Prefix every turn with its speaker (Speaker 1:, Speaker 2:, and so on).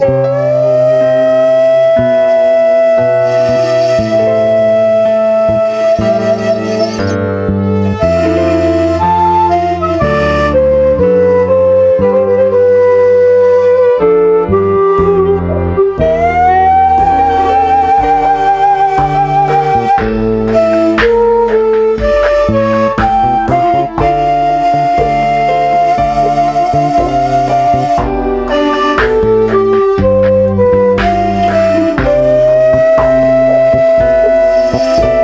Speaker 1: you Thank you.